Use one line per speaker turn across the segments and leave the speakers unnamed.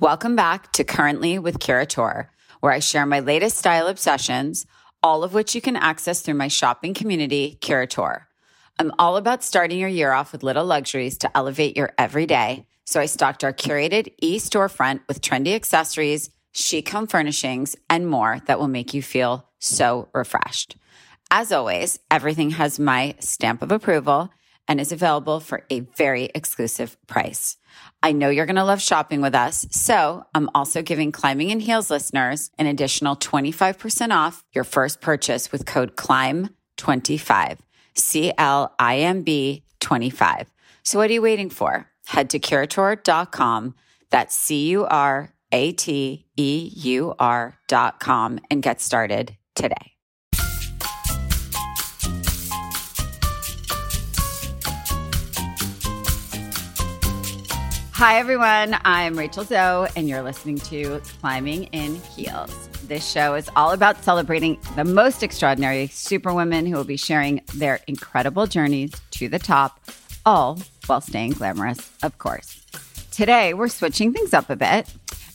Welcome back to Currently with Curateur, where I share my latest style obsessions, all of which you can access through my shopping community, Curateur. I'm all about starting your year off with little luxuries to elevate your everyday. So I stocked our curated e storefront with trendy accessories, chic home furnishings, and more that will make you feel so refreshed. As always, everything has my stamp of approval and is available for a very exclusive price. I know you're going to love shopping with us. So I'm also giving Climbing in Heels listeners an additional 25% off your first purchase with code CLIMB25, C L I M B 25. So what are you waiting for? Head to curateur.com. That's C U R A T E U R.com and get started today. Hi, everyone. I'm Rachel Zoe, and you're listening to Climbing in Heels. This show is all about celebrating the most extraordinary superwomen who will be sharing their incredible journeys to the top, all while staying glamorous, of course. Today, we're switching things up a bit.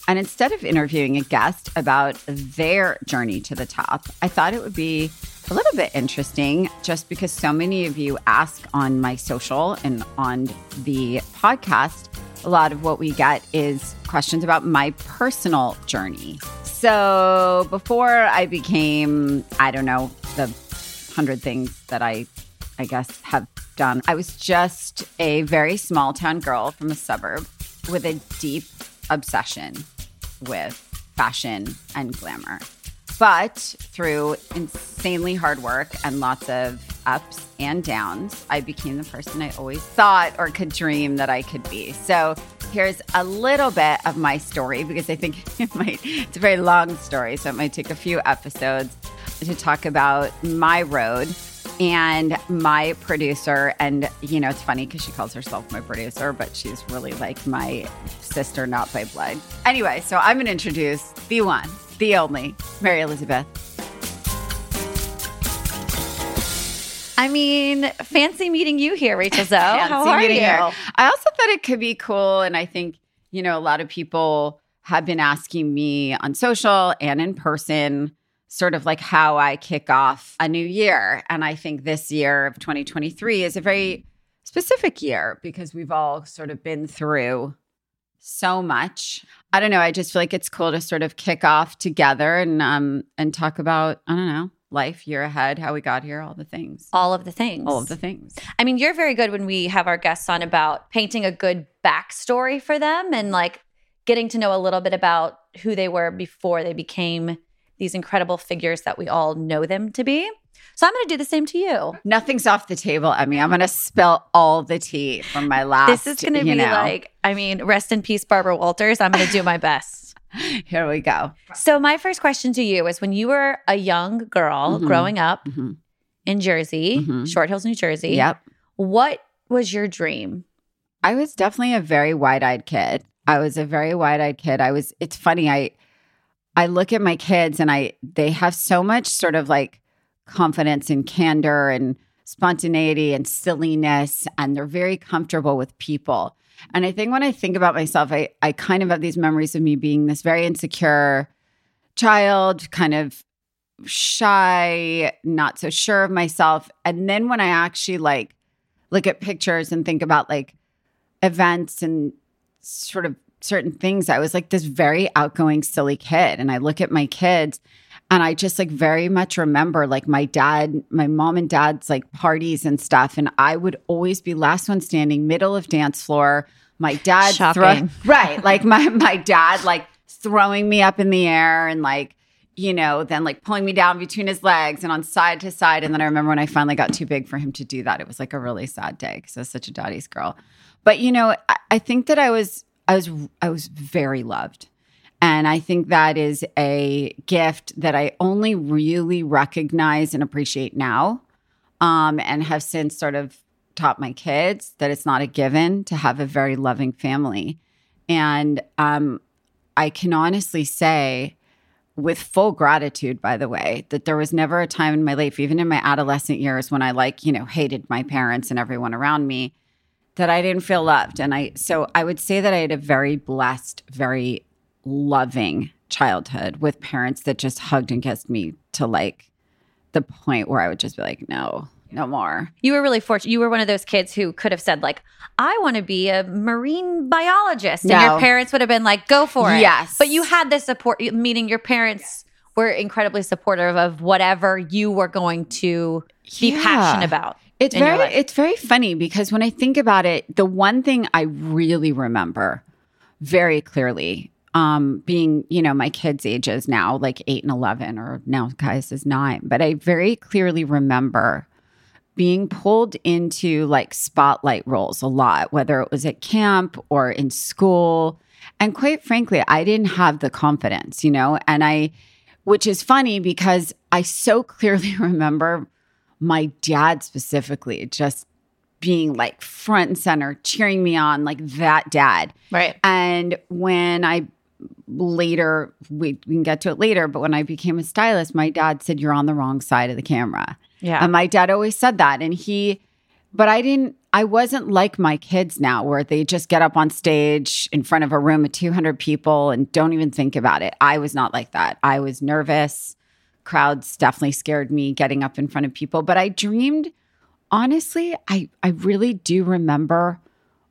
And instead of interviewing a guest about their journey to the top, I thought it would be a little bit interesting just because so many of you ask on my social and on the podcast a lot of what we get is questions about my personal journey. So before I became, I don't know, the hundred things that I, I guess, have done, I was just a very small town girl from a suburb with a deep obsession with fashion and glamour. But through insanely hard work and lots of ups and downs, I became the person I always thought or could dream that I could be. So here's a little bit of my story because I think it might, it's a very long story. So it might take a few episodes to talk about my road and my producer. And, you know, it's funny because she calls herself my producer, but she's really like my sister, not by blood. Anyway, so I'm going to introduce the one, the only, Mary Elizabeth.
I mean, fancy meeting you here, Rachel Zoe. How are you?
Here. I also thought it could be cool. And I think, you know, a lot of people have been asking me on social and in person sort of like how I kick off a new year. And I think this year of 2023 is a very specific year because we've all sort of been through so much. I don't know. I just feel like it's cool to sort of kick off together and um and talk about, I don't know, life, year ahead, how we got here, all the things.
All of the things.
All of the things.
I mean, you're very good when we have our guests on about painting a good backstory for them and like getting to know a little bit about who they were before they became these incredible figures that we all know them to be. So I'm going to do the same to you.
Nothing's off the table. Emmy. I'm going to spill all the tea from my last.
This is going to be know. like, I mean, rest in peace, Barbara Walters. I'm going to do my best.
Here we go.
So my first question to you is: When you were a young girl mm-hmm. growing up mm-hmm. in Jersey, mm-hmm. Short Hills, New Jersey.
Yep.
What was your dream?
I was definitely a very wide-eyed kid. I was a very wide-eyed kid. I was. It's funny. I I look at my kids and I they have so much sort of like confidence and candor and spontaneity and silliness and they're very comfortable with people. And I think when I think about myself, I I kind of have these memories of me being this very insecure child, kind of shy, not so sure of myself. And then when I actually like look at pictures and think about like events and sort of certain things. I was like this very outgoing, silly kid. And I look at my kids and I just like very much remember like my dad, my mom and dad's like parties and stuff. And I would always be last one standing, middle of dance floor. My dad throwing right, like my my dad like throwing me up in the air and like you know, then like pulling me down between his legs and on side to side. And then I remember when I finally got too big for him to do that, it was like a really sad day because I was such a daddy's girl. But you know, I, I think that I was I was I was very loved. And I think that is a gift that I only really recognize and appreciate now. Um, and have since sort of taught my kids that it's not a given to have a very loving family. And um, I can honestly say, with full gratitude, by the way, that there was never a time in my life, even in my adolescent years, when I like, you know, hated my parents and everyone around me, that I didn't feel loved. And I, so I would say that I had a very blessed, very loving childhood with parents that just hugged and kissed me to like the point where I would just be like, no, no more.
You were really fortunate. You were one of those kids who could have said, like, I want to be a marine biologist. And
No.
your parents would have been like, go for it.
Yes.
But you had this support, meaning your parents were incredibly supportive of whatever you were going to be
Yeah.
passionate about.
It's very it's very funny because when I think about it, the one thing I really remember very clearly, um, being, you know, my kids' ages now, like eight and eleven, or now Kaius is nine, but I very clearly remember being pulled into like spotlight roles a lot, whether it was at camp or in school. And quite frankly, I didn't have the confidence, you know, and I, which is funny because I so clearly remember my dad specifically just being like front and center, cheering me on, like that dad.
Right.
And when I later, we, we can get to it later, but when I became a stylist, my dad said, You're on the wrong side of the camera.
Yeah.
And my dad always said that. And he, but I didn't, I wasn't like my kids now where they just get up on stage in front of a room of 200 people and don't even think about it. I was not like that. I was nervous. Crowds definitely scared me getting up in front of people. But I dreamed, honestly, I, I really do remember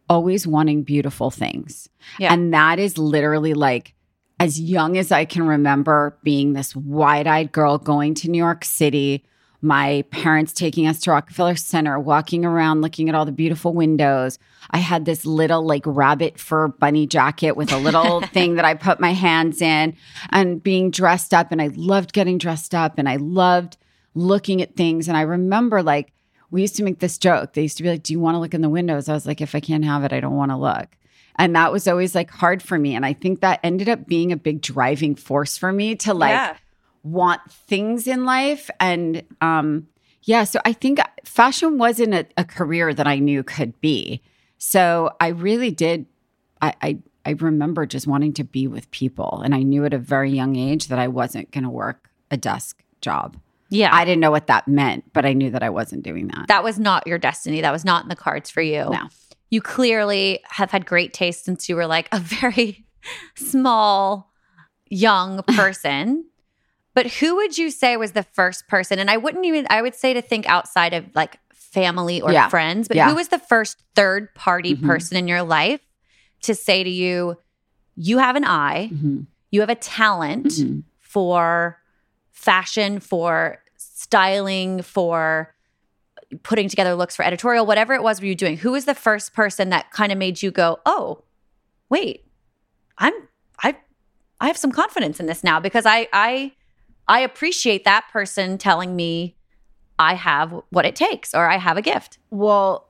always wanting beautiful things.
Yeah.
And that is literally like, as young as I can remember being this wide eyed girl going to New York City, my parents taking us to Rockefeller Center, walking around looking at all the beautiful windows. I had this little like rabbit fur bunny jacket with a little thing that I put my hands in and being dressed up. And I loved getting dressed up and I loved looking at things. And I remember like, we used to make this joke. They used to be like, Do you want to look in the windows? I was like, If I can't have it, I don't want to look. And that was always like hard for me. And I think that ended up being a big driving force for me to like
Yeah.
want things in life. And um, yeah, so I think fashion wasn't a, a career that I knew could be. So I really did. I, I I remember just wanting to be with people, and I knew at a very young age that I wasn't going to work a desk job.
Yeah.
I didn't know what that meant, but I knew that I wasn't doing that.
that was not your destiny. That was not in the cards for you.
No.
You clearly have had great taste since you were like a very small, young person. but who would you say was the first person? And I wouldn't even, I would say to think outside of like family or
Yeah.
friends, but
Yeah.
who was the first third party
Mhm.
person in your life to say to you, you have an eye,
Mhm.
you have a talent
Mhm.
for fashion, for styling, for putting together looks for editorial, whatever it was were you doing? Who was the first person that kind of made you go, "Oh, wait, I'm I I have some confidence in this now because I I I appreciate that person telling me I have what it takes or I have a gift."
Well,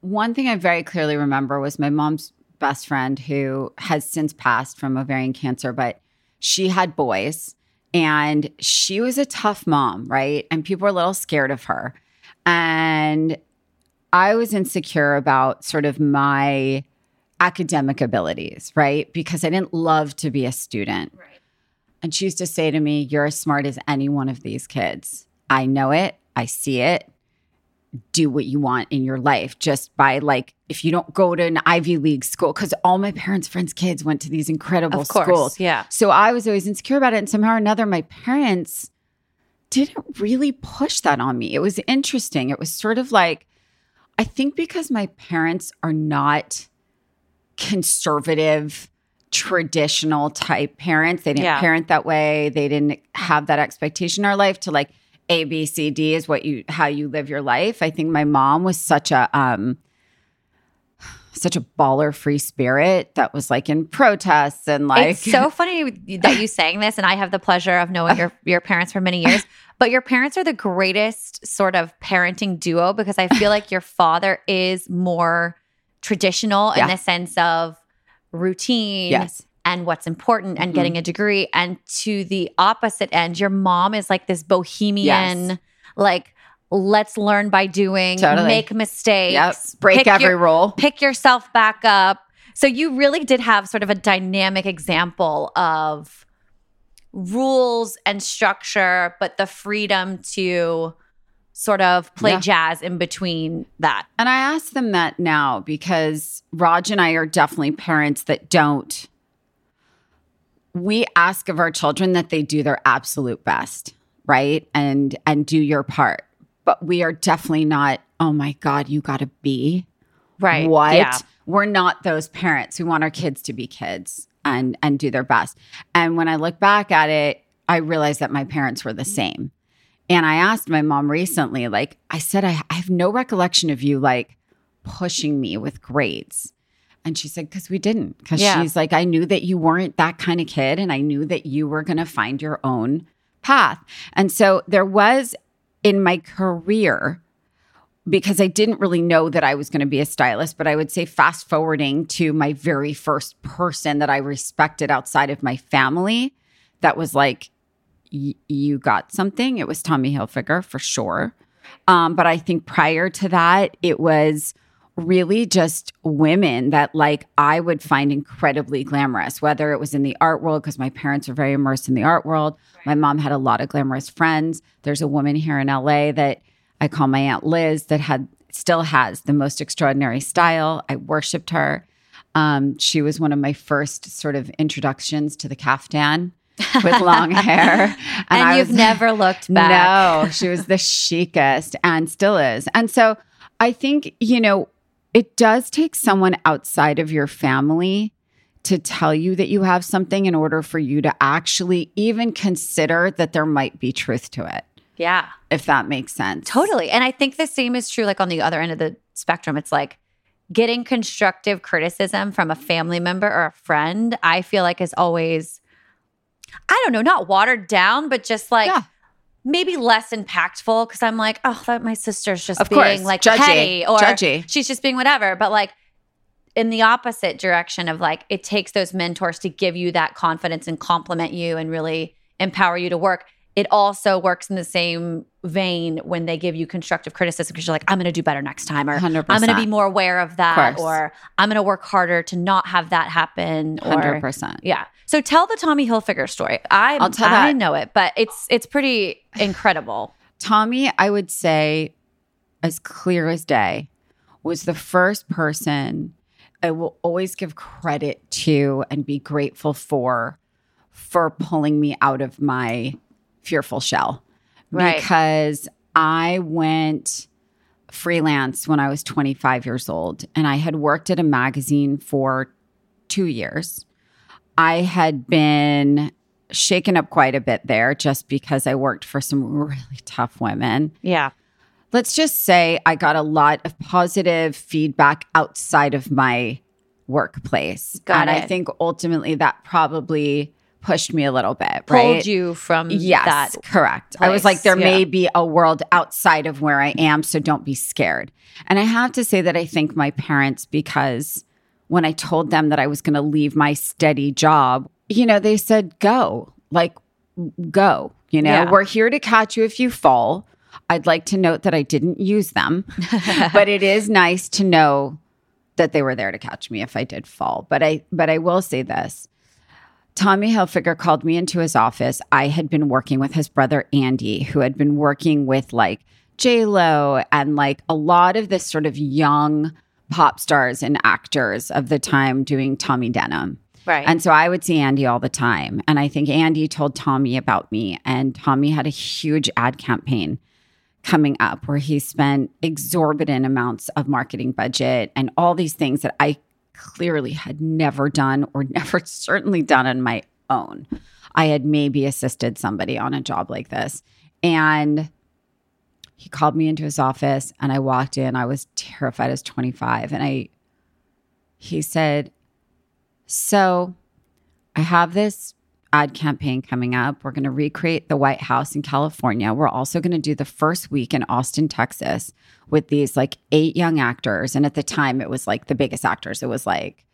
one thing I very clearly remember was my mom's best friend who has since passed from ovarian cancer, but she had boys and she was a tough mom, right? And people were a little scared of her. And I was insecure about sort of my academic abilities, right? Because I didn't love to be a student.
Right.
And she used to say to me, You're as smart as any one of these kids. I know it. I see it. Do what you want in your life just by like, if you don't go to an Ivy League school, because all my parents' friends' kids went to these incredible
course.
schools.
Yeah.
So I was always insecure about it. And somehow or another, my parents didn't really push that on me. It was interesting. It was sort of like, I think because my parents are not conservative, traditional type parents, they didn't
Yeah.
parent that way. They didn't have that expectation in our life to like A, B, C, D is what you how you live your life. I think my mom was such a um such a baller free spirit that was like in protests and like
it's so funny that you saying this, and I have the pleasure of knowing your your parents for many years. But your parents are the greatest sort of parenting duo because I feel like your father is more traditional
Yeah.
in the sense of routine
yes.
And what's important and
Mhm.
getting a degree. And to the opposite end, your mom is like this bohemian,
Yes.
like let's learn by doing,
Totally.
make mistakes,
Yep. Break every
your-
rule.
pick yourself back up. So you really did have sort of a dynamic example of rules and structure, but the freedom to sort of play
Yeah.
jazz in between that.
And I ask them that now because Raj and I are definitely parents that don't we ask of our children that they do their absolute best, right? And and do your part. But we are definitely not, oh my God, you gotta be.
Right.
What?
Yeah.
We're not those parents. We want our kids to be kids and and do their best. And when I look back at it, I realized that my parents were the same. And I asked my mom recently, like I said, I, I have no recollection of you like pushing me with grades. And she said, because we didn't. Because
Yeah.
she's like, I knew that you weren't that kind of kid, and I knew that you were going to find your own path. And so there was in my career, because I didn't really know that I was going to be a stylist, but I would say fast forwarding to my very first person that I respected outside of my family that was like, you got something. It was Tommy Hilfiger for sure. Um, but I think prior to that, it was really just women that like I would find incredibly glamorous, whether it was in the art world, because my parents are very immersed in the art world. My mom had a lot of glamorous friends. There's a woman here in LA that I call my Aunt Liz that had still has the most extraordinary style. I worshiped her. Um, she was one of my first sort of introductions to the caftan with long hair.
And,
I
you've
was-
never looked back.
no, she was the chicest and still is. And so I think, you know, it does take someone outside of your family to tell you that you have something in order for you to actually even consider that there might be truth to it,
Yeah.
if that makes sense.
Totally. And I think the same is true like on the other end of the spectrum. It's like getting constructive criticism from a family member or a friend, I feel like is always, I don't know, not watered down, but just like
Yeah.
Maybe less impactful. Cause I'm like, oh, that my sister's just
Of
being
course.
like
Judgy.
petty or
Judgy.
she's just being whatever. But like, in the opposite direction of like it takes those mentors to give you that confidence and compliment you and really empower you to work it also works in the same vein when they give you constructive criticism because you're like i'm going to do better next time or i am going to be more aware of that
course.
or i'm going to work harder to not have that happen or
100%.
yeah so tell the tommy hilfiger story i
I'll tell
i
that.
know it but it's it's pretty incredible
Tommy, I would say, as clear as day, was the first person I will always give credit to and be grateful for for pulling me out of my fearful shell.
Right.
Because I went freelance when I was 25 years old and I had worked at a magazine for two years. I had been shaken up quite a bit there just because I worked for some really tough women.
yeah
Let's just say I got a lot of positive feedback outside of my workplace.
Got
and I think ultimately that probably pushed me a little bit,
pulled
right?
you from
Yes,
that
correct. I was like, there
yeah.
may be a world outside of where I am, so don't be scared. And I have to say that I thank my parents because when I told them that I was going to leave my steady job, you know, they said, go, like, go. You know,
Yeah.
we're here to catch you if you fall. I'd like to note that I didn't use them, but it is nice to know that they were there to catch me if I did fall. But I, but I will say this. Tommy Hilfiger called me into his office. I had been working with his brother Andy, who had been working with like J Lo and like a lot of this sort of young pop stars and actors of the time doing Tommy Denim.
right
And so I would see Andy all the time. And I think Andy told Tommy about me. And Tommy had a huge ad campaign coming up where he spent exorbitant amounts of marketing budget and all these things that I clearly had never done or never certainly done on my own. I had maybe assisted somebody on a job like this. And he called me into his office and I walked in. I was terrified as 25. And I, he said, So I have this ad campaign coming up. We're going to recreate the White House in California. We're also going to do the first week in Austin, Texas with these like eight young actors. And at the time, it was like the biggest actors. It was like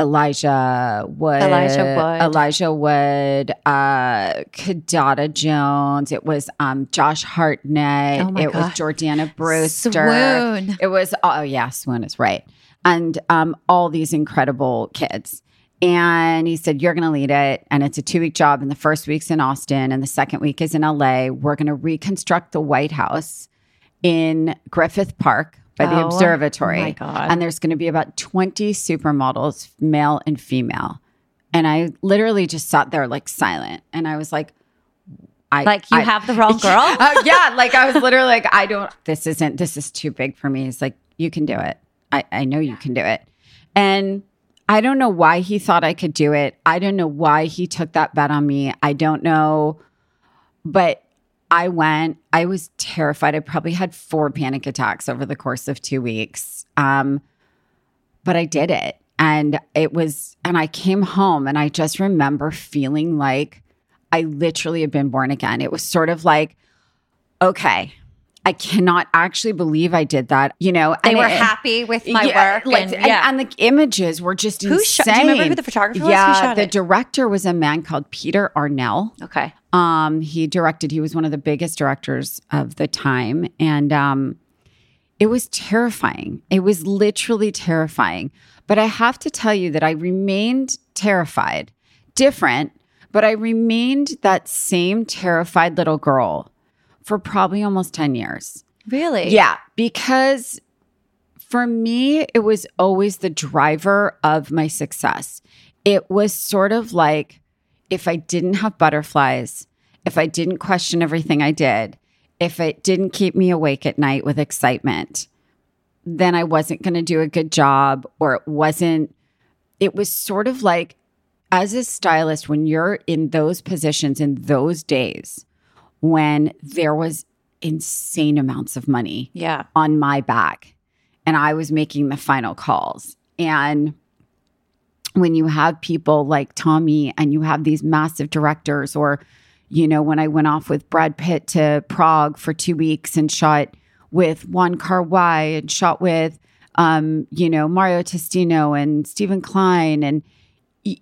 Elijah Wood,
Elijah Wood.
Elijah Wood, uh, Kidada Jones. It was um, Josh Hartnett.
Oh
it was Jordana Brewster.
Swoon.
It was oh yeah, Swoon is right, and um, all these incredible kids. And he said, You're going to lead it. And it's a two week job. And the first week's in Austin, and the second week is in LA. We're going to reconstruct the White House in Griffith Park by the
Oh,
observatory.
my God.
And there's going to be about 20 supermodels, male and female. And I literally just sat there like silent. And I was like, I
Like you
I-
have the wrong girl.
Uh, yeah, like I was literally like, I don't. This isn't. This is too big for me. It's like, you can do it. I I know you can do it. And I don't know why he thought I could do it. I don't know why he took that bet on me. I don't know, but I went. I was terrified. I probably had four panic attacks over the course of two weeks. Um, but I did it. And it was, and I came home and I just remember feeling like I literally had been born again. It was sort of like, okay, I cannot actually believe I did that. You know,
they
and
were
it-
happy with my
yeah,
work.
like,
and,
and,
yeah.
and the images were just
Who
insane.
shot- do you remember who the photographer was? Who
Yeah, the
it?
director was a man called Peter Arnell.
okay.
Um, he directed. He was one of the biggest directors of the time, and um, it was terrifying. It was literally terrifying. But I have to tell you that I remained terrified, different, but I remained that same terrified little girl for probably almost ten years.
Really?
Yeah, because for me, it was always the driver of my success. It was sort of like if I didn't have butterflies, if I didn't question everything I did, if it didn't keep me awake at night with excitement, then I wasn't going to do a good job or it wasn't. It was sort of like, as a stylist, when you're in those positions in those days, when there was insane amounts of money
Yeah.
on my back and I was making the final calls. And when you have people like Tommy and you have these massive directors, or, you know, when I went off with Brad Pitt to Prague for two weeks and shot with Wong Kar-wai and shot with, um, you know, Mario Testino and Steven Klein, and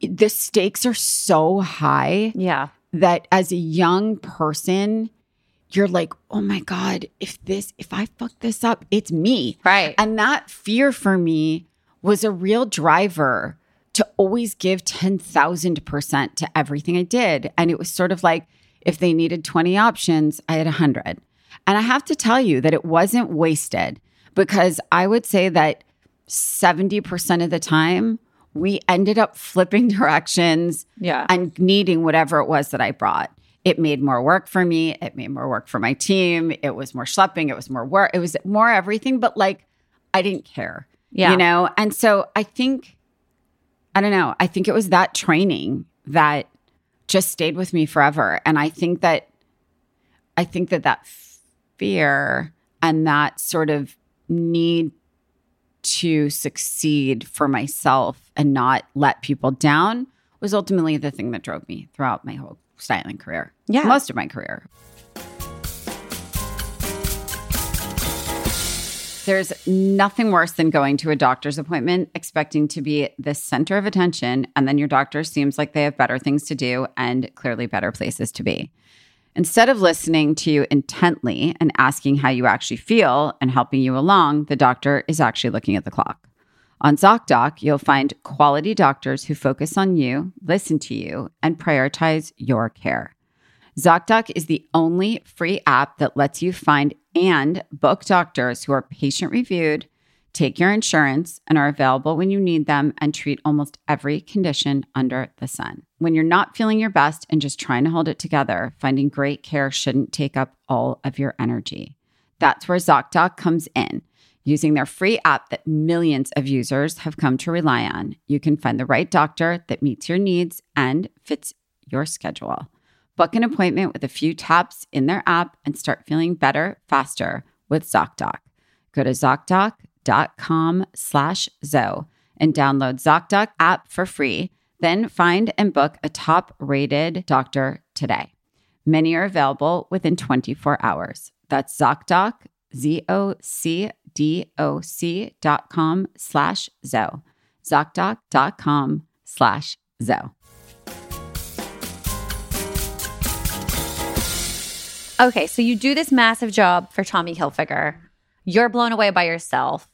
the stakes are so high
Yeah.
That as a young person, you're like, oh my God, if this, if I fuck this up, it's me.
Right.
And that fear for me was a real driver to always give 10,000% to everything I did. And it was sort of like if they needed 20 options, I had 100. And I have to tell you that it wasn't wasted because I would say that 70% of the time, we ended up flipping directions
yeah.
and needing whatever it was that I brought. It made more work for me. It made more work for my team. It was more schlepping. It was more work. It was more everything, but like I didn't care.
Yeah.
You know? And so I think, I don't know, I think it was that training that just stayed with me forever. And I think that, I think that that fear and that sort of need to succeed for myself and not let people down was ultimately the thing that drove me throughout my whole styling career.
Yeah.
Most of my career. There's nothing worse than going to a doctor's appointment expecting to be the center of attention, and then your doctor seems like they have better things to do and clearly better places to be. Instead of listening to you intently and asking how you actually feel and helping you along, the doctor is actually looking at the clock. On ZocDoc, you'll find quality doctors who focus on you, listen to you, and prioritize your care. ZocDoc is the only free app that lets you find and book doctors who are patient reviewed, take your insurance, and are available when you need them and treat almost every condition under the sun. When you're not feeling your best and just trying to hold it together, finding great care shouldn't take up all of your energy. That's where ZocDoc comes in. Using their free app that millions of users have come to rely on, you can find the right doctor that meets your needs and fits your schedule. Book an appointment with a few taps in their app and start feeling better faster with ZocDoc. Go to ZocDoc.com slash Zoe and download ZocDoc app for free. Then find and book a top rated doctor today. Many are available within 24 hours. That's ZocDoc, Z O C D O C dot com slash Zoe. ZocDoc.com slash Zoe.
Okay, so you do this massive job for Tommy Hilfiger. You're blown away by yourself.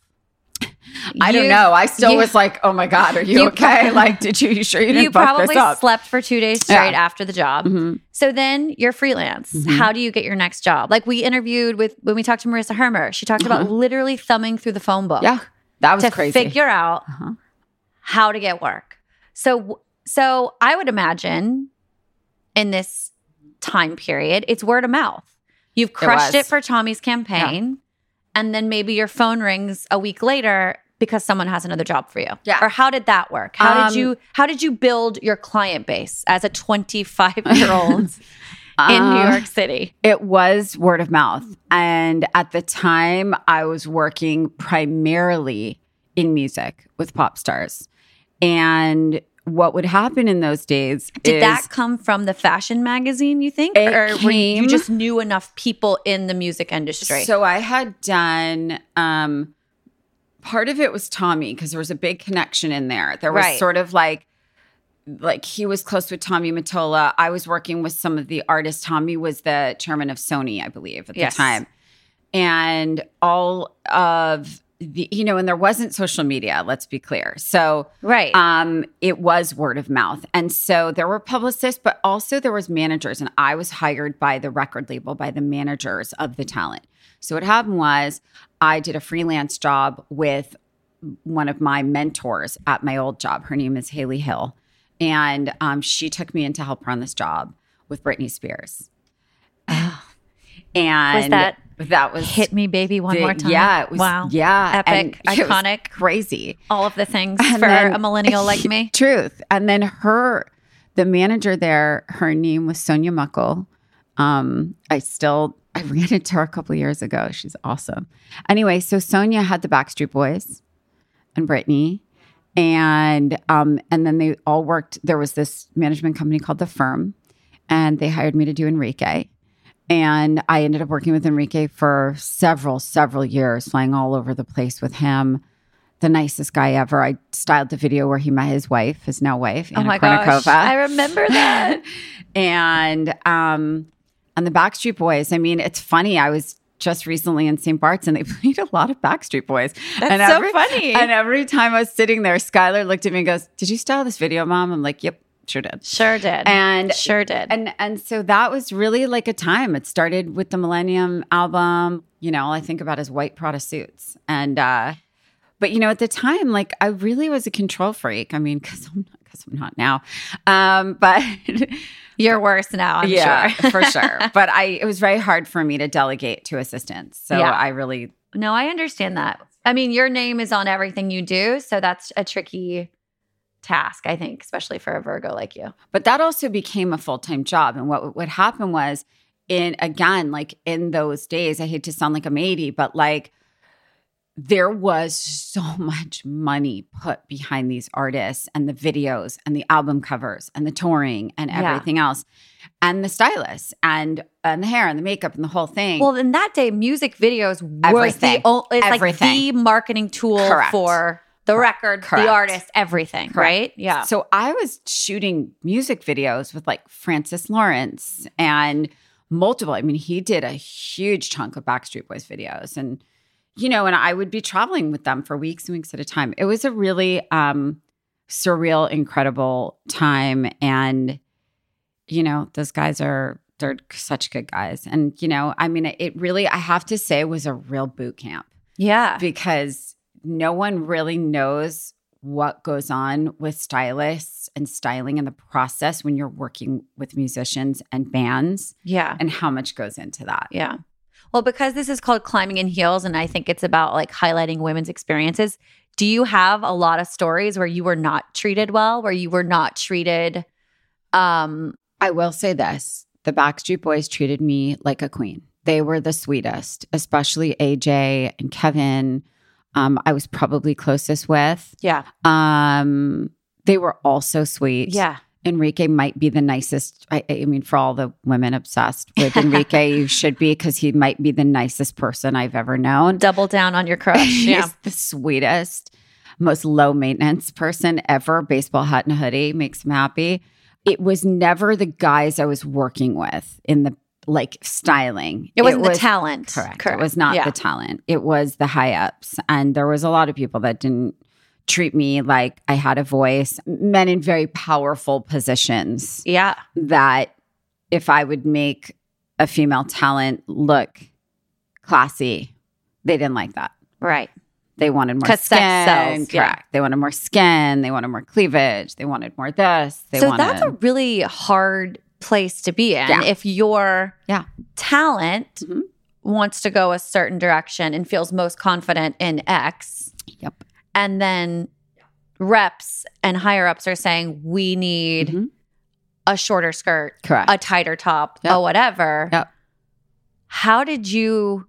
I don't know. I still
you-
was like, oh my God, are you,
You
okay? like, did you, you sure you didn't
You probably slept for two days
Yeah.
straight after the job.
Mhm.
So then you're freelance.
Mhm.
How do you get your next job? Like we interviewed with when we talked to Marissa Hermer, she talked about
Uh-huh.
literally thumbing through the phone book
Yeah, that was
to
crazy.
figure out
Uh-huh.
how to get work. So So I would imagine in this time period, it's word of mouth. You've crushed it,
was.
for Tommy's campaign, and then maybe your phone rings a week later because someone has another job for you.
Yeah.
Or how did that work? How
Um,
did you how did you build your client base as a 25 year old in New
Uh,
York City?
It was word of mouth. And at the time, I was working primarily in music with pop stars. And what would happen in those days
Did that come from the fashion magazine, you think? Or were you, just knew enough people in the music industry?
So I had done um part of it was Tommy because there was a big connection in there. There was
Right.
sort of like like he was close with Tommy Mottola. I was working with some of the artists. Tommy was the chairman of Sony, I believe, at
Yes.
the time. And all of you know, and there wasn't social media, let's be clear. So
right.
um, it was word of mouth. And so there were publicists, but also there was managers. And I was hired by the record label, by the managers of the talent. So what happened was I did a freelance job with one of my mentors at my old job. Her name is Haley Hill. And um, she took me in to help her on this job with Britney Spears. And
Was that
that was
Hit me, baby, one
the-
more time.
Yeah, it was
wow.
yeah,
Epic,
and it was
iconic.
crazy.
All of the things
And
for
then-
a millennial like me.
Truth. And then her, the manager there, her name was Sonia Muckle. Um, I still I ran into her a couple of years ago. She's awesome. Anyway, so Sonia had the Backstreet Boys and Britney. And um, and then they all worked. There was this management company called The Firm, and they hired me to do Enrique. And I ended up working with Enrique for several, several years, flying all over the place with him. The nicest guy ever. I styled the video where he met his wife, his now wife, Anna Oh
my gosh. I remember that.
and um, and the Backstreet Boys. I mean, it's funny. I was just recently in St. Bart's, and they played a lot of Backstreet Boys.
That's
and
so funny.
And every time I was sitting there, Skyler looked at me and goes, "Did you style this video, Mom?" I'm like, "Yep, sure did."
Sure did.
And
sure did.
and and so that was really like a time. It started with the Millennium album. You know, all I think about is white Prada suits. And uh but you know, at the time, like I really was a control freak. I mean, because I'm not because I'm not now. Um, but
You're worse now, I'm
yeah,
sure.
for sure. But I it was very hard for me to delegate to assistants. So
Yeah.
I really
No, I understand that. I mean, your name is on everything you do, so that's a tricky task, I think, especially for a Virgo like you.
but that also became a full-time job. And what what happened was in again, like in those days, I hate to sound like I'm 80, but like there was so much money put behind these artists and the videos and the album covers and the touring and
Yeah.
everything else and the stylists and and the hair and the makeup and the whole thing.
Well, in that day, music videos was
Everything.
the it's like
Everything.
the marketing tool
Correct.
for the record,
Correct.
the artist, everything,
Correct.
right? Yeah.
So I was shooting music videos with like Francis Lawrence and multiple. I mean, he did a huge chunk of Backstreet Boys videos and you know, and I would be traveling with them for weeks and weeks at a time. It was a really um surreal, incredible time and you know, those guys are they're such good guys. And you know, I mean, it really I have to say was a real boot camp
yeah.
because no one really knows what goes on with stylists and styling in the process when you're working with musicians and bands
Yeah.
and how much goes into that.
Yeah. Well, because this is called climbing in heels, and I think it's about like highlighting women's experiences. Do you have a lot of stories where you were not treated well, where you were not treated? Um,
I will say this the Backstreet Boys treated me like a queen. They were the sweetest, especially AJ and Kevin. Um, I was probably closest with.
yeah,
Um, they were all so sweet.
yeah,
Enrique might be the nicest. I, I mean, for all the women obsessed with Enrique, you should be because he might be the nicest person I've ever known.
double down on your crush. Yeah,
He's the sweetest, most low maintenance person ever. Baseball hat and hoodie makes him happy. It was never the guys I was working with in the like styling.
it wasn't the
was-
talent.
Correct. It was not
Yeah.
the talent. It was the high ups. And there was a lot of people that didn't treat me like I had a voice, men in very powerful positions
Yeah,
that if I would make a female talent look classy, they didn't like that.
right.
They wanted more skin.
sex sells, yeah.
Correct. They wanted more skin. They wanted more cleavage. They wanted more this. They
so
wanted,
that's a really hard place to be in
Yeah.
if your
Yeah.
talent
Mhm.
wants to go a certain direction and feels most confident in X.
Yep.
And then reps and higher ups are saying, we need
Mhm.
a shorter skirt,
correct.
a tighter top,
Yep.
a whatever.
Yep.
How did you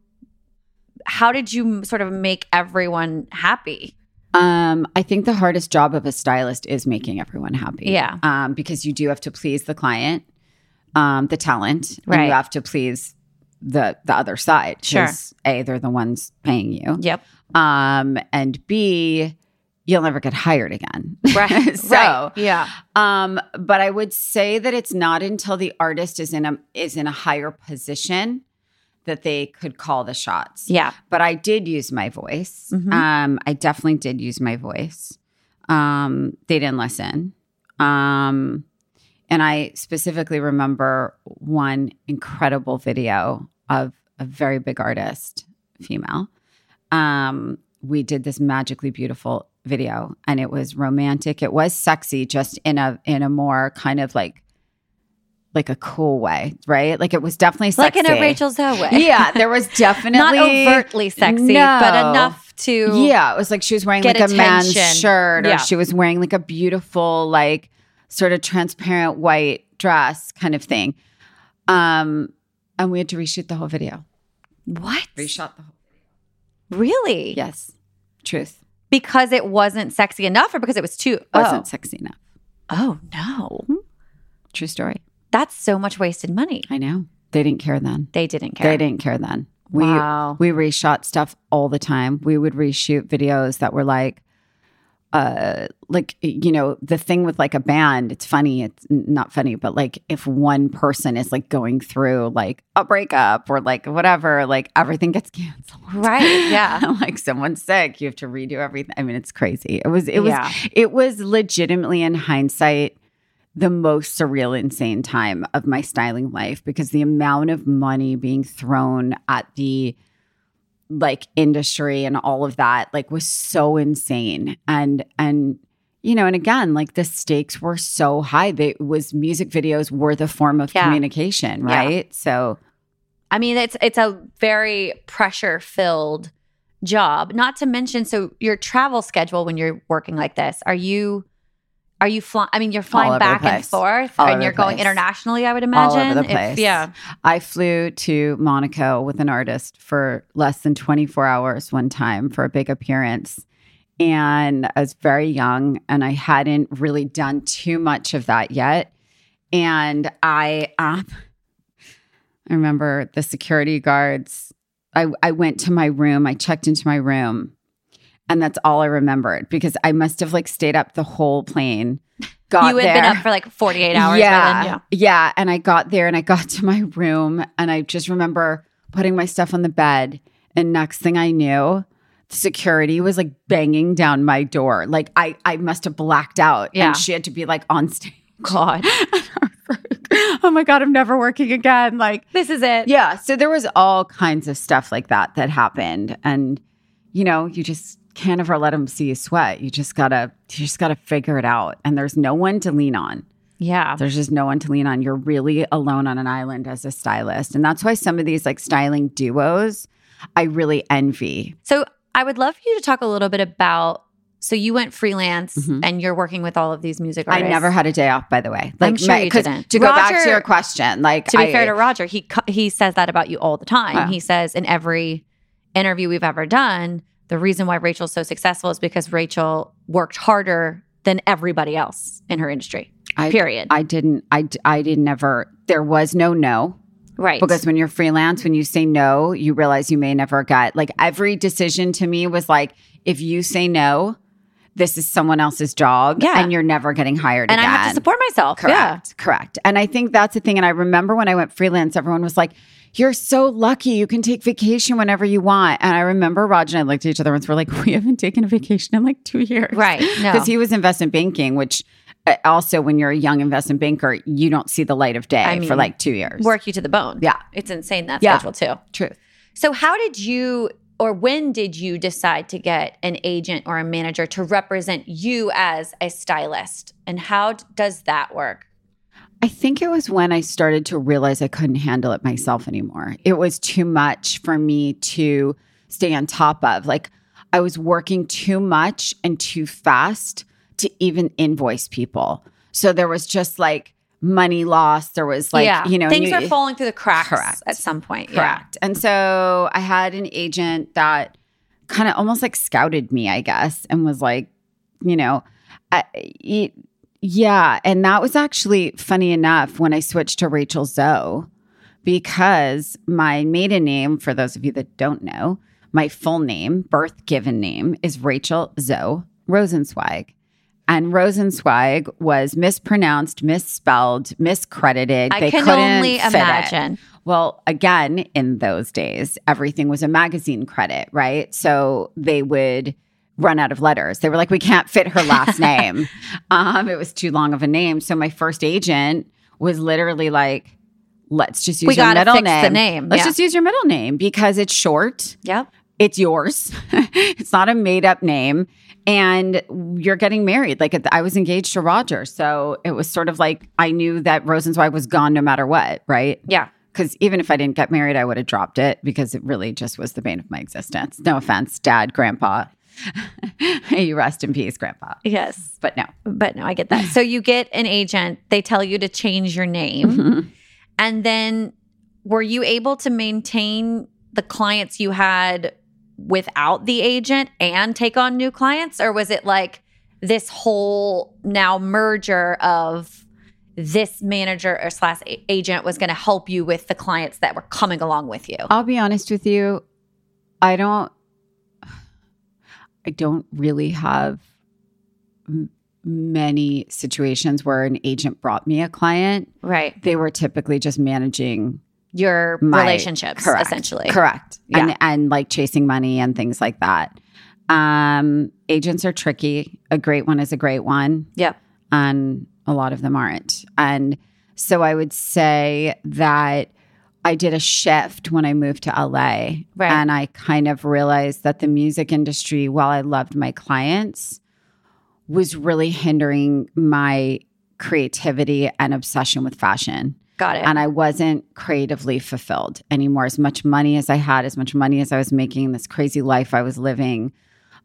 how did you sort of make everyone happy?
Um, I think the hardest job of a stylist is making everyone happy.
Yeah.
Um, because you do have to please the client, um, the talent, and
Right.
you have to please the the other side.
Sure.
A, they're the ones paying you.
Yep.
Um, and B, you'll never get hired again.
Right.
so
right. Yeah.
um, but I would say that it's not until the artist is in a is in a higher position that they could call the shots
Yeah.
but I did use my voice.
Mhm.
Um, I definitely did use my voice. Um, they didn't listen. Um, and I specifically remember one incredible video of a very big artist, female. Um, we did this magically beautiful video and it was romantic. It was sexy, just in a in a more kind of like like a cool way, right? Like it was definitely sexy.
Like in a Rachel Zoe way.
Yeah, there was definitely
Not overtly sexy, but enough to
Yeah, it was like she was wearing like a man's shirt, or
Yeah.
she was wearing like a beautiful, like sort of transparent white dress kind of thing. Um, and we had to reshoot the whole video.
What?
Reshot the whole.
Really?
Yes, truth
Because it wasn't sexy enough or because it was too
wasn't sexy enough.
Oh, oh no.
True story.
That's so much wasted money.
I know they didn't care then.
They didn't care.
They didn't care then. We
Wow.
we reshot stuff all the time. We would reshoot videos that were like, uh, like you know, the thing with like a band. It's funny. It's not funny, but like if one person is like going through like a breakup or like whatever, like everything gets canceled.
Right, yeah.
like someone's sick, you have to redo everything. I mean, it's crazy. It was. It was.
Yeah.
It was legitimately in hindsight the most surreal, insane time of my styling life because the amount of money being thrown at the like industry and all of that like was so insane and and you know and again like the stakes were so high they was music videos were the form of
Yeah.
communication
Yeah.
right so
I mean, it's it's a very pressure filled job. Not to mention, so your travel schedule when you're working like this, are you are you flying? I mean, you're flying back and forth,
All
and you're going internationally. I would
all
imagine.
over the
If-
place
yeah,
I flew to Monaco with an artist for less than 24 hours one time for a big appearance. And I was very young and I hadn't really done too much of that yet. And I, um, I remember the security guards. I, I went to my room, I checked into my room, and that's all I remembered because I must have like stayed up the whole plane. Got
you had
there.
been up for like 48 hours.
Yeah,
then, yeah.
yeah. And I got there and I got to my room and I just remember putting my stuff on the bed. And next thing I knew, security was like banging down my door. Like I, I must have blacked out.
Yeah.
And she had to be like on stage.
God,
And I was like, oh my God, I'm never working again. Like,
this is it.
yeah. So there was all kinds of stuff like that that happened. And, you know, you just can't ever let them see you sweat. You just gotta, you just gotta figure it out. And there's no one to lean on.
Yeah.
There's just no one to lean on. You're really alone on an island as a stylist. And that's why some of these like styling duos, I really envy.
So I would love for you to talk a little bit about. So you went freelance
Mhm.
and you're working with all of these music artists.
I never had a day off, by the way.
I'm sure you didn't.
To go back to your question, like
To be
I-
fair to Rodger, he he says that about you all the time. He says in every interview we've ever done, the reason why Rachel's so successful is because Rachel worked harder than everybody else in her industry.
I,
Period.
I didn't. I I didn't ever. There was no no
right.
because when you're freelance, when you say no, you realize you may never get like every decision to me was like if you say no, this is someone else's job,
Yeah.
and you're never getting hired
and
again.
I have to support myself.
Correct. Correct. And I think that's the thing. And I remember when I went freelance, everyone was like, You're so lucky. You can take vacation whenever you want. And I remember Rodger and I looked at each other once. We're like, We haven't taken a vacation in like two years.
Right. No.
Because he was investment banking, which uh, also, when you're a young investment banker, you don't see the light of day
I
for like two years.
work you to the bone.
Yeah.
It's insane that
Yeah.
schedule too.
Truth.
So how did you or when did you decide to get an agent or a manager to represent you as a stylist? And how does that work?
I think it was when I started to realize I couldn't handle it myself anymore. It was too much for me to stay on top of. Like I was working too much and too fast to even invoice people. So there was just like money lost. There was like,
yeah.
you know,
things
you-
are falling through the cracks
Correct.
at some point.
Correct. And so I had an agent that kind of almost like scouted me, I guess, and was like, you know, I, it, yeah. And that was actually funny enough when I switched to Rachel Zoe because my maiden name, for those of you that don't know, my full name, birth given name, is Rachel Zoe Rosenzweig. And Rosenzweig was mispronounced, misspelled, miscredited.
I
They
can only
fit it.
imagine.
Well, again, in those days, everything was a magazine credit, right? So they would run out of letters. They were like, we can't fit her last name. Um, it was too long of a name. So my first agent was literally like, let's just use
We
your middle name.
name,
Let's
yeah.
just use your middle name because it's short.
Yep.
It's yours. it's not a made up name. And you're getting married. Like I was engaged to Rodger. So it was sort of like I knew that Rosenzweig was gone no matter what, right?
Yeah.
because even if I didn't get married, I would have dropped it because it really just was the bane of my existence. No offense, dad, grandpa. You rest in peace, grandpa.
Yes.
But no.
But no, I get that. So you get an agent, they tell you to change your name.
Mhm.
And then were you able to maintain the clients you had without the agent and take on new clients? Or was it like this whole now merger of this manager or slash agent was going to help you with the clients that were coming along with you?
I'll be honest with you. I don't. I don't really have m- many situations where an agent brought me a client.
Right.
They were typically just managing
Your
my
relationships,
correct,
essentially.
correct
Yeah.
and and like chasing money and things like that um agents are tricky a great one is a great one
Yep.
and a lot of them aren't and so i would say that i did a shift when i moved to la
Right.
and i kind of realized that the music industry while i loved my clients was really hindering my creativity and obsession with fashion
Got it.
and I wasn't creatively fulfilled anymore. As much money as I had, as much money as I was making, this crazy life I was living.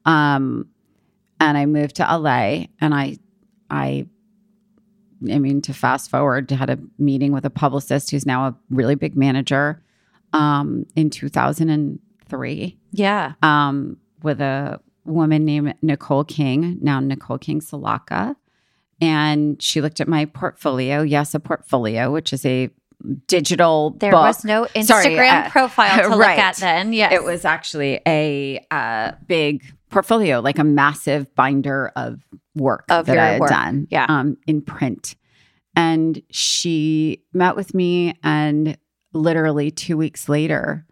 Um, and I moved to LA, and I, I, I mean, to fast forward, had a meeting with a publicist who's now a really big manager, um, in two thousand and three,
yeah.
um, with a woman named Nicole King, now Nicole King Salaka. And she looked at my portfolio. Yes, a portfolio, which is a digital
There
book.
was no Instagram
Sorry, uh,
profile to look at then. Yes.
It was actually a uh, big portfolio, like a massive binder of work
Of
that I had
work.
done
Yeah.
um, in print. And she met with me, and literally two weeks later,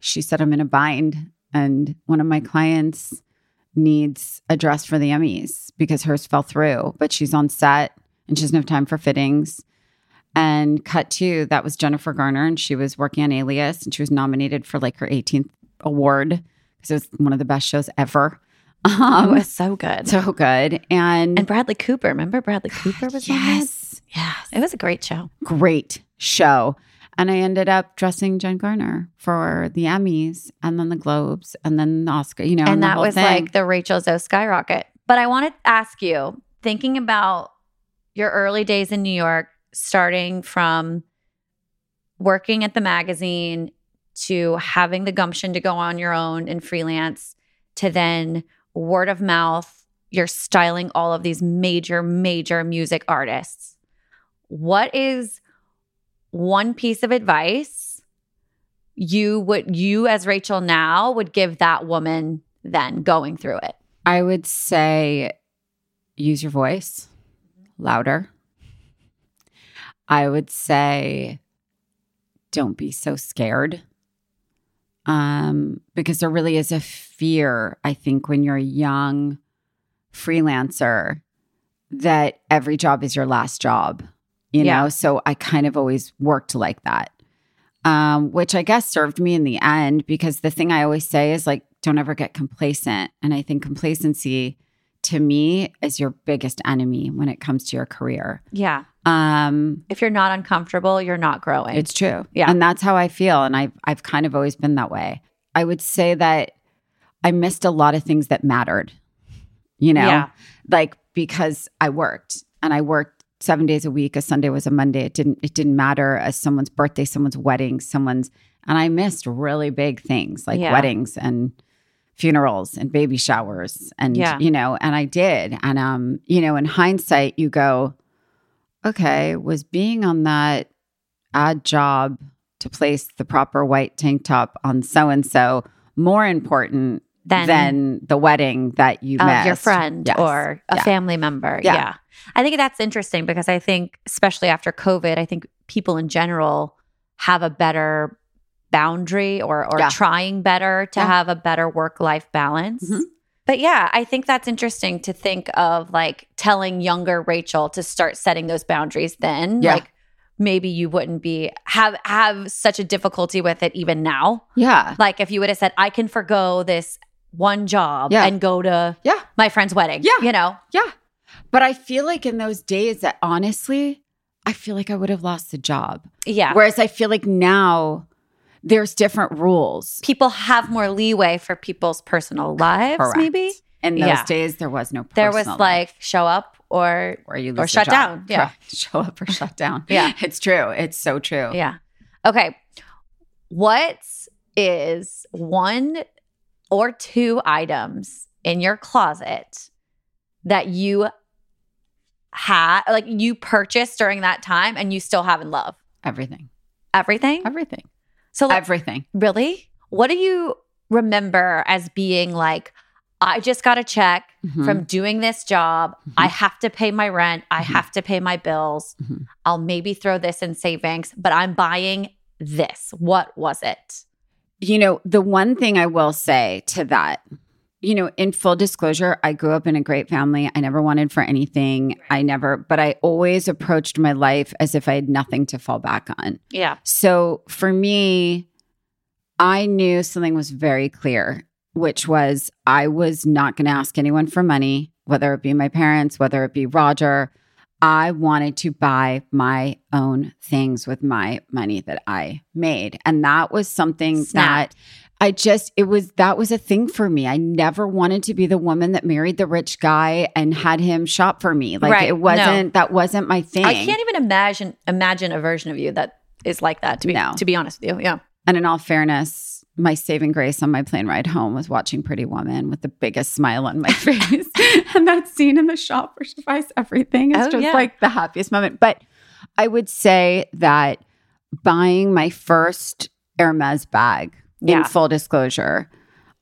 she said, I'm in a bind. And one of my clients needs a dress for the Emmys because hers fell through, but she's on set and she doesn't have time for fittings. And cut to that was Jennifer Garner, and she was working on Alias, and she was nominated for like her 18th award because it was one of the best shows ever.
It
Um,
was so good.
so good, and,
and Bradley Cooper. Remember Bradley Cooper was on that?
yes,
Yes. It was a great show.
great show. And I ended up dressing Jen Garner for the Emmys, and then the Globes, and then the Oscar. You know,
and
the
that was
thing.
like the Rachel Zoe skyrocket. But I want to ask you, thinking about your early days in New York, starting from working at the magazine to having the gumption to go on your own and freelance to then word of mouth, you're styling all of these major, major music artists. What is one piece of advice you would you as Rachel now would give that woman then going through it?
I would say use your voice louder. I would say don't be so scared. Um, because there really is a fear, I think, when you're a young freelancer that every job is your last job, you
Yeah.
know? So I kind of always worked like that. um, which I guess served me in the end because the thing I always say is like, don't ever get complacent. And I think complacency to me is your biggest enemy when it comes to your career.
Yeah.
Um,
If you're not uncomfortable, you're not growing.
it's true.
Yeah.
And that's how I feel. And I've I've kind of always been that way. I would say that I missed a lot of things that mattered. You know?
Yeah.
Like because I worked and I worked seven days a week. A Sunday was a Monday. It didn't it didn't matter as someone's birthday, someone's wedding, someone's and I missed really big things like
Yeah.
weddings and funerals and baby showers and
Yeah.
you know and I did and um you know in hindsight you go okay was being on that odd job to place the proper white tank top on so and so more important
Then
than the wedding that you missed.
your friend
Yes.
or a
Yeah.
family member.
Yeah.
Yeah. I think that's interesting because I think, especially after COVID, I think people in general have a better boundary or or
Yeah.
trying better to have a better work life balance.
Mhm.
But yeah, I think that's interesting to think of like telling younger Rachel to start setting those boundaries then.
Yeah.
Like maybe you wouldn't be have have such a difficulty with it even now.
Yeah.
Like if you would have said, I can forego this one job
Yeah.
and go to
Yeah.
my friend's wedding.
Yeah.
You know?
Yeah. But I feel like in those days that honestly, I feel like I would have lost the job.
Yeah.
Whereas I feel like now there's different rules.
People have more leeway for people's personal lives,
Correct.
maybe.
In those
Yeah.
days, there was no
There was
personal
like show up or
or you
or shut down. Yeah.
Correct. Show up or shut down.
Yeah.
It's true. It's so true.
yeah. Okay. What is one or two items in your closet that you had like you purchased during that time and you still have in love?
Everything.
Everything?
Everything.
So like,
Everything.
Really? What do you remember as being like, I just got a check
Mhm.
from doing this job. I
Mhm.
have to pay my rent. I
Mhm.
have to pay my bills.
Mhm.
I'll maybe throw this in savings, but I'm buying this. What was it?
You know, the one thing I will say to that, you know, in full disclosure, I grew up in a great family. I never wanted for anything. I never, but I always approached my life as if I had nothing to fall back on.
Yeah.
So for me, I knew something was very clear, which was I was not going to ask anyone for money, whether it be my parents, whether it be Rodger. I wanted to buy my own things with my money that I made. And that was something
Snap.
that I just, it was, that was a thing for me. I never wanted to be the woman that married the rich guy and had him shop for me. Like
Right.
it wasn't, that wasn't my thing.
I can't even imagine imagine a version of you that is like that, to be
No.
to be honest with you. Yeah.
And in all fairness, my saving grace on my plane ride home was watching Pretty Woman with the biggest smile on my face. and that scene in the shop where she buys everything is
Oh,
just
yeah.
like the happiest moment. But I would say that buying my first Hermes bag,
Yeah.
in full disclosure,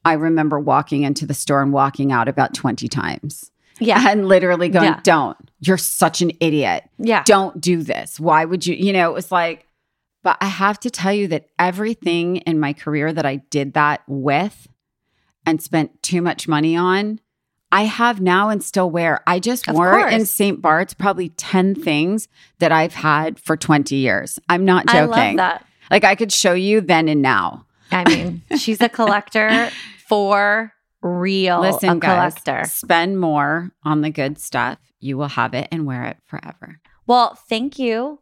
I remember walking into the store and walking out about 20 times
Yeah.
and literally going,
Yeah.
Don't, you're such an idiot
Yeah.
don't do this. Why would you? You know, it was like, but I have to tell you that everything in my career that I did that with and spent too much money on, I have now and still wear. I just
Of
wore in. St. Bart's probably 10 things that I've had for 20 years. I'm not
I
joking.
love that.
Like I could show you then and now.
I mean, she's a collector for real.
Listen,
a
guys,
collector.
spend more on the good stuff. You will have it and wear it forever.
Well, thank you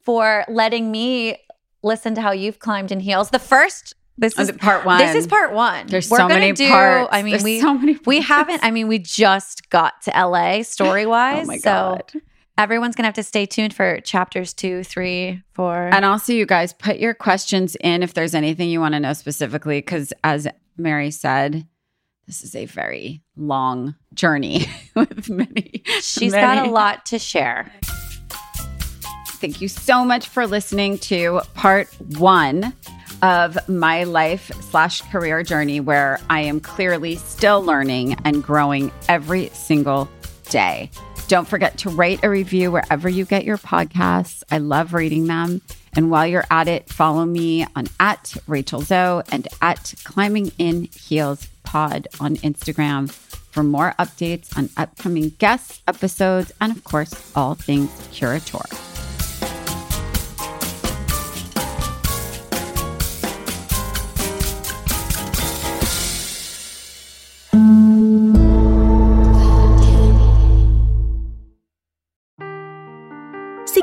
for letting me listen to how you've climbed in heels. The first this oh, is
part one.
this is part one.
There's
We're
so many
do,
parts.
I mean,
There's
we
so many
we haven't. I mean, we just got to LA story wise.
Oh my
so
god.
Everyone's gonna have to stay tuned for chapters two, three, four.
And also, you guys put your questions in if there's anything you want to know specifically, because as Mary said, this is a very long journey with many.
She's
many-
got a lot to share.
Thank you so much for listening to part one of my life slash career journey, where I am clearly still learning and growing every single day. Don't forget to rate a review wherever you get your podcasts. I love reading them. And while you're at it, follow me on at Rachel Zoe and at Climbing in Heels Pod on Instagram for more updates on upcoming guests, episodes, and of course, all things Curateur.